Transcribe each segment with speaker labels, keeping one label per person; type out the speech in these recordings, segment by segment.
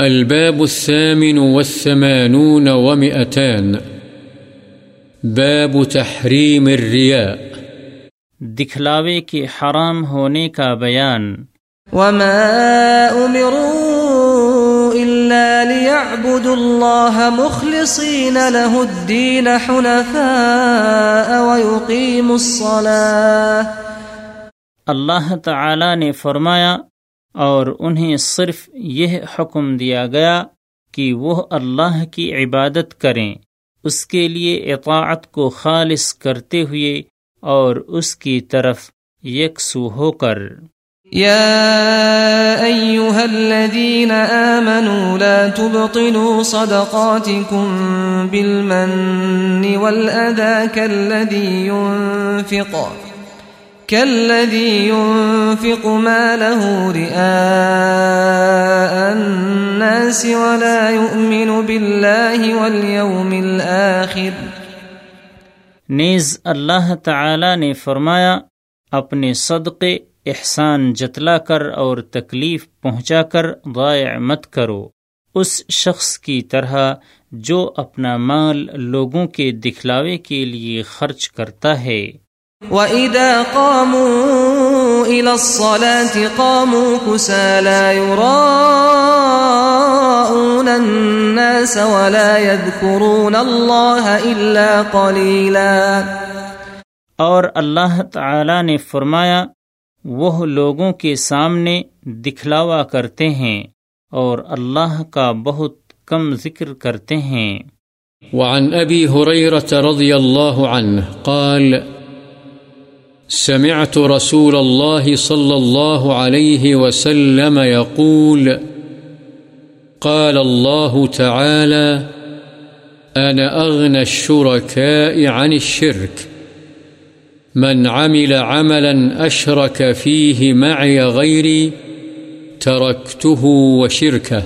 Speaker 1: الباب الثامن والثمانون ومئتان. باب تحريم الرياء.
Speaker 2: دکھلاوے کے حرام ہونے کا بیان.
Speaker 3: وما أمروا إلا ليعبدوا الله مخلصين له الدين حنفاء ويقيموا الصلاة.
Speaker 2: اللہ تعالی نے فرمایا اور انہیں صرف یہ حکم دیا گیا کہ وہ اللہ کی عبادت کریں، اس کے لیے اطاعت کو خالص کرتے ہوئے اور اس کی طرف یکسو ہو کر۔
Speaker 3: يا أيها الذين آمنوا لا تبطلوا صدقاتكم بالمن والأذى كالذي ينفق كالذي ينفق ما له رئاء الناس ولا يؤمن بالله واليوم الآخر.
Speaker 2: نیز اللہ تعالی نے فرمایا، اپنے صدقے، احسان جتلا کر اور تکلیف پہنچا کر ضائع مت کرو۔ اس شخص کی طرح جو اپنا مال لوگوں کے دکھلاوے کے لیے خرچ کرتا ہے۔
Speaker 3: وَإِذَا قَامُوا إِلَى الصَّلَاةِ قَامُوا كُسَى لَا يُرَاءُونَ النَّاسَ وَلَا يَذْكُرُونَ اللَّهَ إِلَّا قَلِيلًا
Speaker 2: اور اللہ تعالی نے فرمایا وہ لوگوں کے سامنے دکھلاوا کرتے ہیں اور اللہ کا بہت کم ذکر کرتے ہیں۔
Speaker 1: وعن أبي هريرة رضي الله عنه قال سمعت رسول الله صلى الله عليه وسلم يقول قال الله تعالى أنا أغنى الشركاء عن الشرك، من عمل عملا أشرك فيه معي غيري تركته وشركه،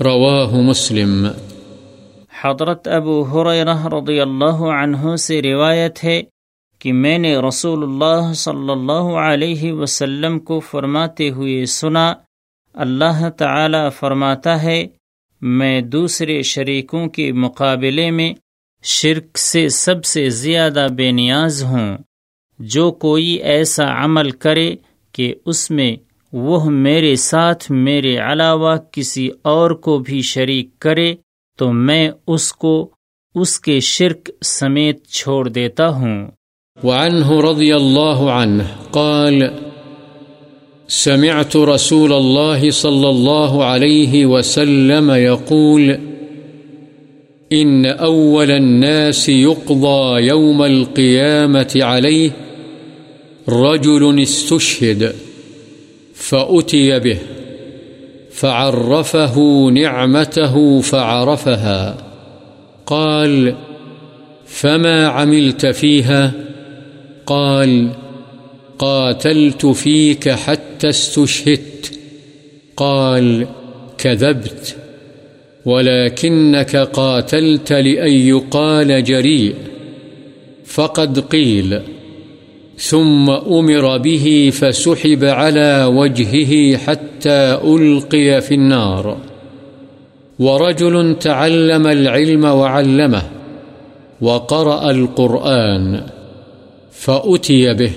Speaker 1: رواه مسلم۔
Speaker 2: حضرت ابو حریرہ رضی اللہ عنہ سے روایت ہے کہ میں نے رسول اللہ صلی اللہ علیہ وسلم کو فرماتے ہوئے سنا، اللہ تعالی فرماتا ہے، میں دوسرے شریکوں کے مقابلے میں شرک سے سب سے زیادہ بے نیاز ہوں۔ جو کوئی ایسا عمل کرے کہ اس میں وہ میرے ساتھ میرے علاوہ کسی اور کو بھی شریک کرے، تو میں اس کو، اس کے شرک سمیت چھوڑ دیتا ہوں۔
Speaker 1: وعنه رضي الله عنه قال، سمعت رسول الله صلى الله عليه وسلم يقول، إن أول الناس يقضى يوم القيامة عليه رجل استشهد فأتي به، فعرفه نعمته فعرفها. قال، فما عملت فيها؟ قال، قاتلت فيك حتى استشهدت. قال، كذبت، ولكنك قاتلت لأن يقال جريء. فقد قيل، ثم أمر به فسحب على وجهه حتى ألقي في النار. ورجل تعلم العلم وعلمه، وقرأ القرآن. فأتي به،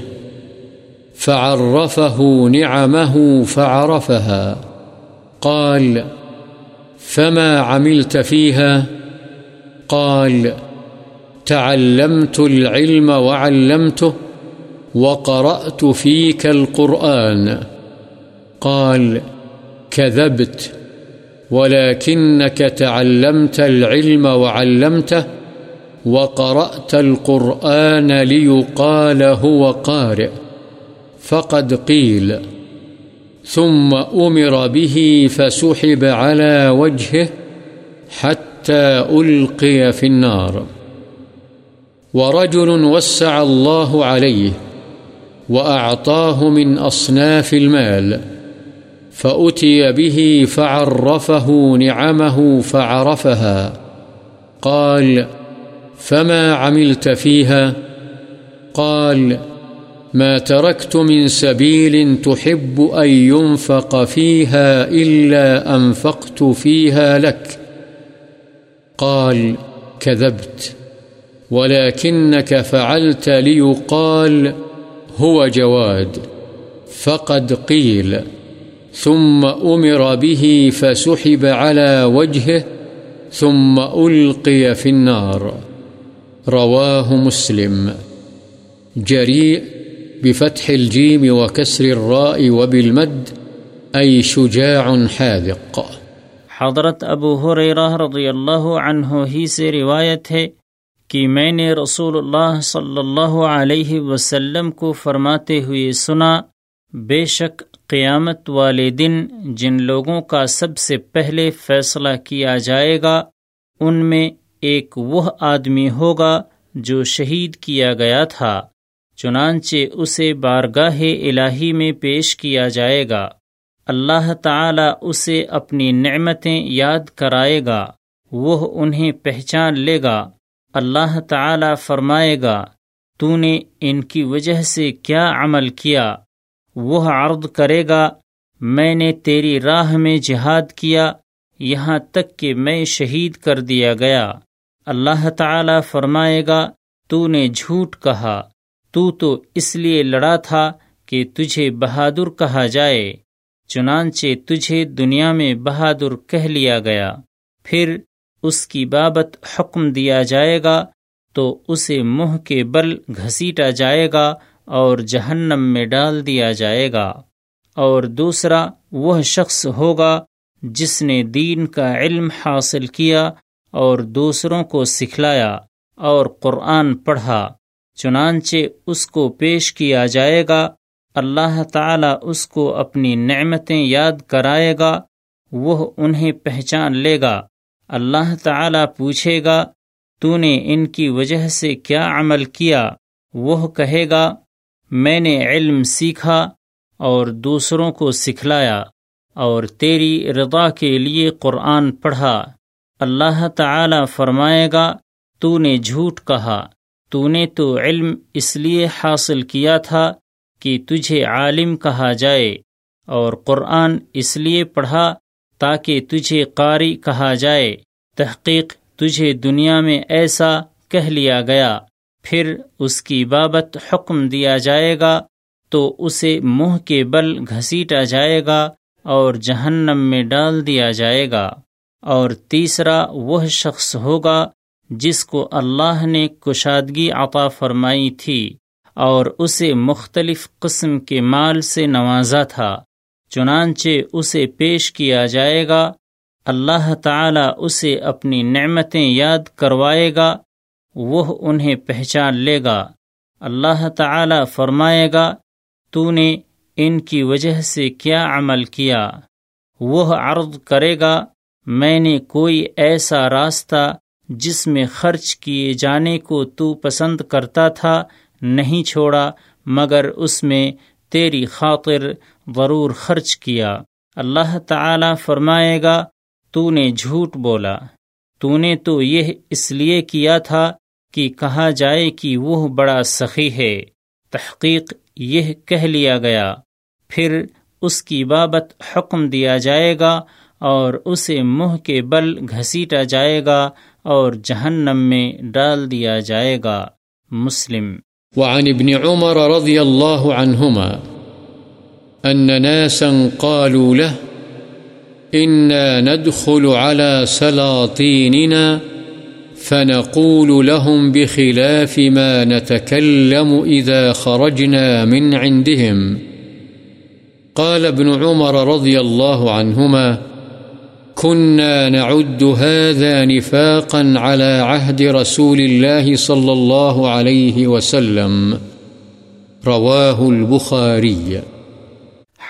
Speaker 1: فعرفه نعمه فعرفها، قال فما عملت فيها؟ قال تعلمت العلم وعلمته وقرأت فيك القرآن. قال كذبت، ولكنك تعلمت العلم وعلمته وقرأت القرآن ليقال هو قارئ. فقد قيل. ثم أمر به فسحب على وجهه حتى ألقي في النار. ورجل وسع الله عليه وأعطاه من أصناف المال. فأتي به فعرفه نعمه فعرفها. قال فما عملت فيها قال ما تركت من سبيل تحب أن ينفق فيها إلا أنفقت فيها لك قال كذبت ولكنك فعلت ليقال هو جواد فقد قيل ثم أمر به فسحب على وجهه ثم ألقي في النار رواه مسلم. جريء بفتح الجيم وكسر الراء وبالمد، أي شجاع حاذق.
Speaker 2: حضرت ابو حریرہ رضی اللہ عنہ ہی سے روایت ہے کہ میں نے رسول اللہ صلی اللہ علیہ وسلم کو فرماتے ہوئے سنا، بے شک قیامت والے دن جن لوگوں کا سب سے پہلے فیصلہ کیا جائے گا، ان میں ایک وہ آدمی ہوگا جو شہید کیا گیا تھا، چنانچہ اسے بارگاہ الہی میں پیش کیا جائے گا۔ اللہ تعالی اسے اپنی نعمتیں یاد کرائے گا، وہ انہیں پہچان لے گا۔ اللہ تعالی فرمائے گا، تو نے ان کی وجہ سے کیا عمل کیا؟ وہ عرض کرے گا، میں نے تیری راہ میں جہاد کیا، یہاں تک کہ میں شہید کر دیا گیا۔ اللہ تعالی فرمائے گا تو نے جھوٹ کہا، تو تو اس لیے لڑا تھا کہ تجھے بہادر کہا جائے، چنانچہ تجھے دنیا میں بہادر کہہ لیا گیا۔ پھر اس کی بابت حکم دیا جائے گا، تو اسے منہ کے بل گھسیٹا جائے گا اور جہنم میں ڈال دیا جائے گا۔ اور دوسرا، وہ شخص ہوگا جس نے دین کا علم حاصل کیا اور دوسروں کو سکھلایا اور قرآن پڑھا، چنانچہ اس کو پیش کیا جائے گا، اللہ تعالی اس کو اپنی نعمتیں یاد کرائے گا، وہ انہیں پہچان لے گا۔ اللہ تعالی پوچھے گا، تو نے ان کی وجہ سے کیا عمل کیا؟ وہ کہے گا، میں نے علم سیکھا اور دوسروں کو سکھلایا اور تیری رضا کے لیے قرآن پڑھا۔ اللہ تعالی فرمائے گا تو نے جھوٹ کہا۔ تو نے تو علم اس لیے حاصل کیا تھا کہ تجھے عالم کہا جائے اور قرآن اس لیے پڑھا تاکہ تجھے قاری کہا جائے۔ تحقیق تجھے دنیا میں ایسا کہہ لیا گیا۔ پھر اس کی بابت حکم دیا جائے گا تو اسے منہ کے بل گھسیٹا جائے گا اور جہنم میں ڈال دیا جائے گا۔ اور تیسرا وہ شخص ہوگا جس کو اللہ نے کشادگی عطا فرمائی تھی اور اسے مختلف قسم کے مال سے نوازا تھا، چنانچہ اسے پیش کیا جائے گا، اللہ تعالی اسے اپنی نعمتیں یاد کروائے گا، وہ انہیں پہچان لے گا۔ اللہ تعالی فرمائے گا تو نے ان کی وجہ سے کیا عمل کیا؟ وہ عرض کرے گا میں نے کوئی ایسا راستہ جس میں خرچ کیے جانے کو تو پسند کرتا تھا نہیں چھوڑا، مگر اس میں تیری خاطر ضرور خرچ کیا۔ اللہ تعالی فرمائے گا تو نے جھوٹ بولا۔ تو نے تو یہ اس لیے کیا تھا کہ کہا جائے کہ وہ بڑا سخی ہے۔ تحقیق یہ کہہ لیا گیا۔ پھر اس کی بابت حکم دیا جائے گا اور اسے منہ کے بل گھسیٹا جائے گا اور جہنم میں ڈال دیا جائے گا۔ مسلم۔
Speaker 1: وعن ابن عمر رضی اللہ عنہما أن ناسا قالوا له إنا ندخل على سلاطيننا فنقول لهم بخلاف ما نتكلم إذا خرجنا من عندهم۔ قال ابن عمر رضي الله عنهما كنا نعد هذا نفاقا على عهد رسول الله صلى الله عليه وسلم. رواه البخاري.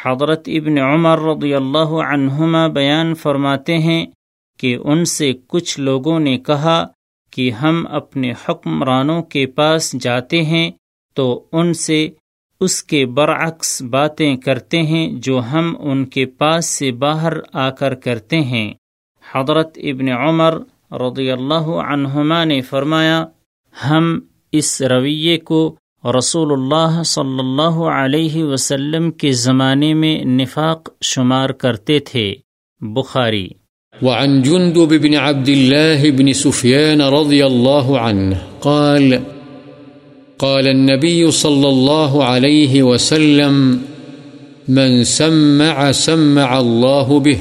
Speaker 2: حضرت ابن عمر رضی اللہ عنہما بیان فرماتے ہیں کہ ان سے کچھ لوگوں نے کہا کہ ہم اپنے حکمرانوں کے پاس جاتے ہیں تو ان سے اس کے برعکس باتیں کرتے ہیں جو ہم ان کے پاس سے باہر آ کر کرتے ہیں۔ حضرت ابن عمر رضی اللہ عنہما نے فرمایا، ہم اس رویے کو رسول اللہ صلی اللہ علیہ وسلم کے زمانے میں نفاق شمار کرتے تھے۔ بخاری۔
Speaker 1: وعن جندب بن عبد الله بن سفيان رضي الله عنه قال قال النبي صلى الله عليه وسلم، من سمع سمع الله به،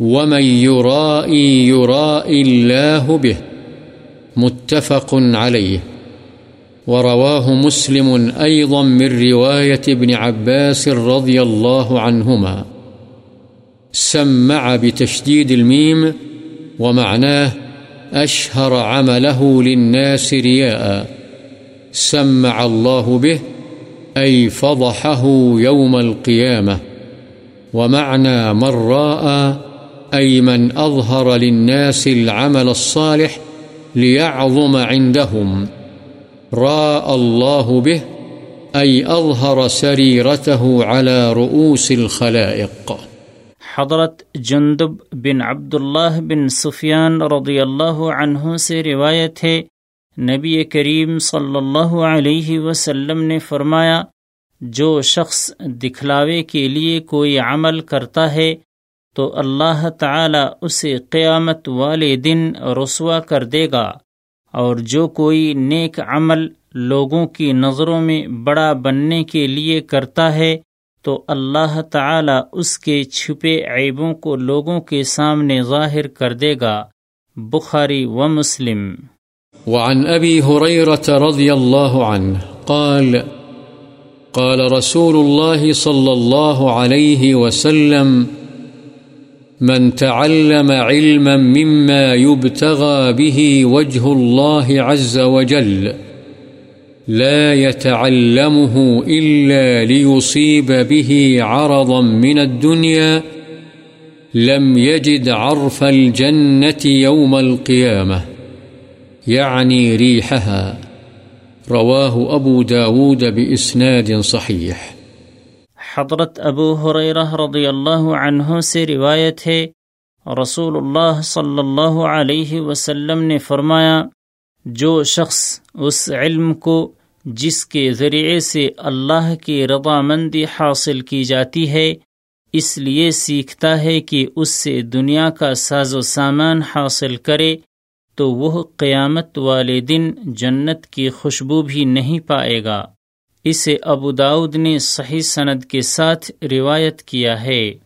Speaker 1: ومن يرائي يرائي الله به متفق عليه. ورواه مسلم أيضا من رواية ابن عباس رضي الله عنهما. سمع بتشديد الميم، ومعناه أشهر عمله للناس رياء. سمع الله به، أي فضحه يوم القيامة. ومعنى من راء أي من أظهر للناس العمل الصالح ليعظم عندهم. راء الله به، أي أظهر سريرته على رؤوس الخلائق.
Speaker 2: حضرت جندب بن عبداللہ بن سفیان رضی اللہ عنہ سے روایت ہے نبی کریم صلی اللہ علیہ وسلم نے فرمایا، جو شخص دکھلاوے کے لیے کوئی عمل کرتا ہے، تو اللہ تعالی اسے قیامت والے دن رسوا کر دے گا۔ اور جو کوئی نیک عمل لوگوں کی نظروں میں بڑا بننے کے لیے کرتا ہے، تو اللہ تعالی اس کے چھپے عیبوں کو لوگوں کے سامنے ظاہر کر دے گا۔ بخاری و مسلم۔
Speaker 1: وعن ابی حریرت رضی اللہ عنہ قال قال رسول الله صلى الله عليه وسلم، من تعلم علما مما يبتغى به وجه الله عز وجل، لا يتعلمه إلا ليصيب به عرضا من الدنيا، لم يجد عرف الجنة يوم القيامة. یعنی يعني ريحها رواه أبو داود بإسناد صحيح
Speaker 2: حضرت ابو حریرہ رضی اللہ عنہ سے روایت ہے رسول اللہ صلی اللہ علیہ وسلم نے فرمایا، جو شخص اس علم کو، جس کے ذریعے سے اللہ کی رضا مندی حاصل کی جاتی ہے، اس لیے سیکھتا ہے کہ اس سے دنیا کا ساز و سامان حاصل کرے تو وہ قیامت والے دن جنت کی خوشبو بھی نہیں پائے گا۔ اسے ابو داود نے صحیح سند کے ساتھ روایت کیا ہے۔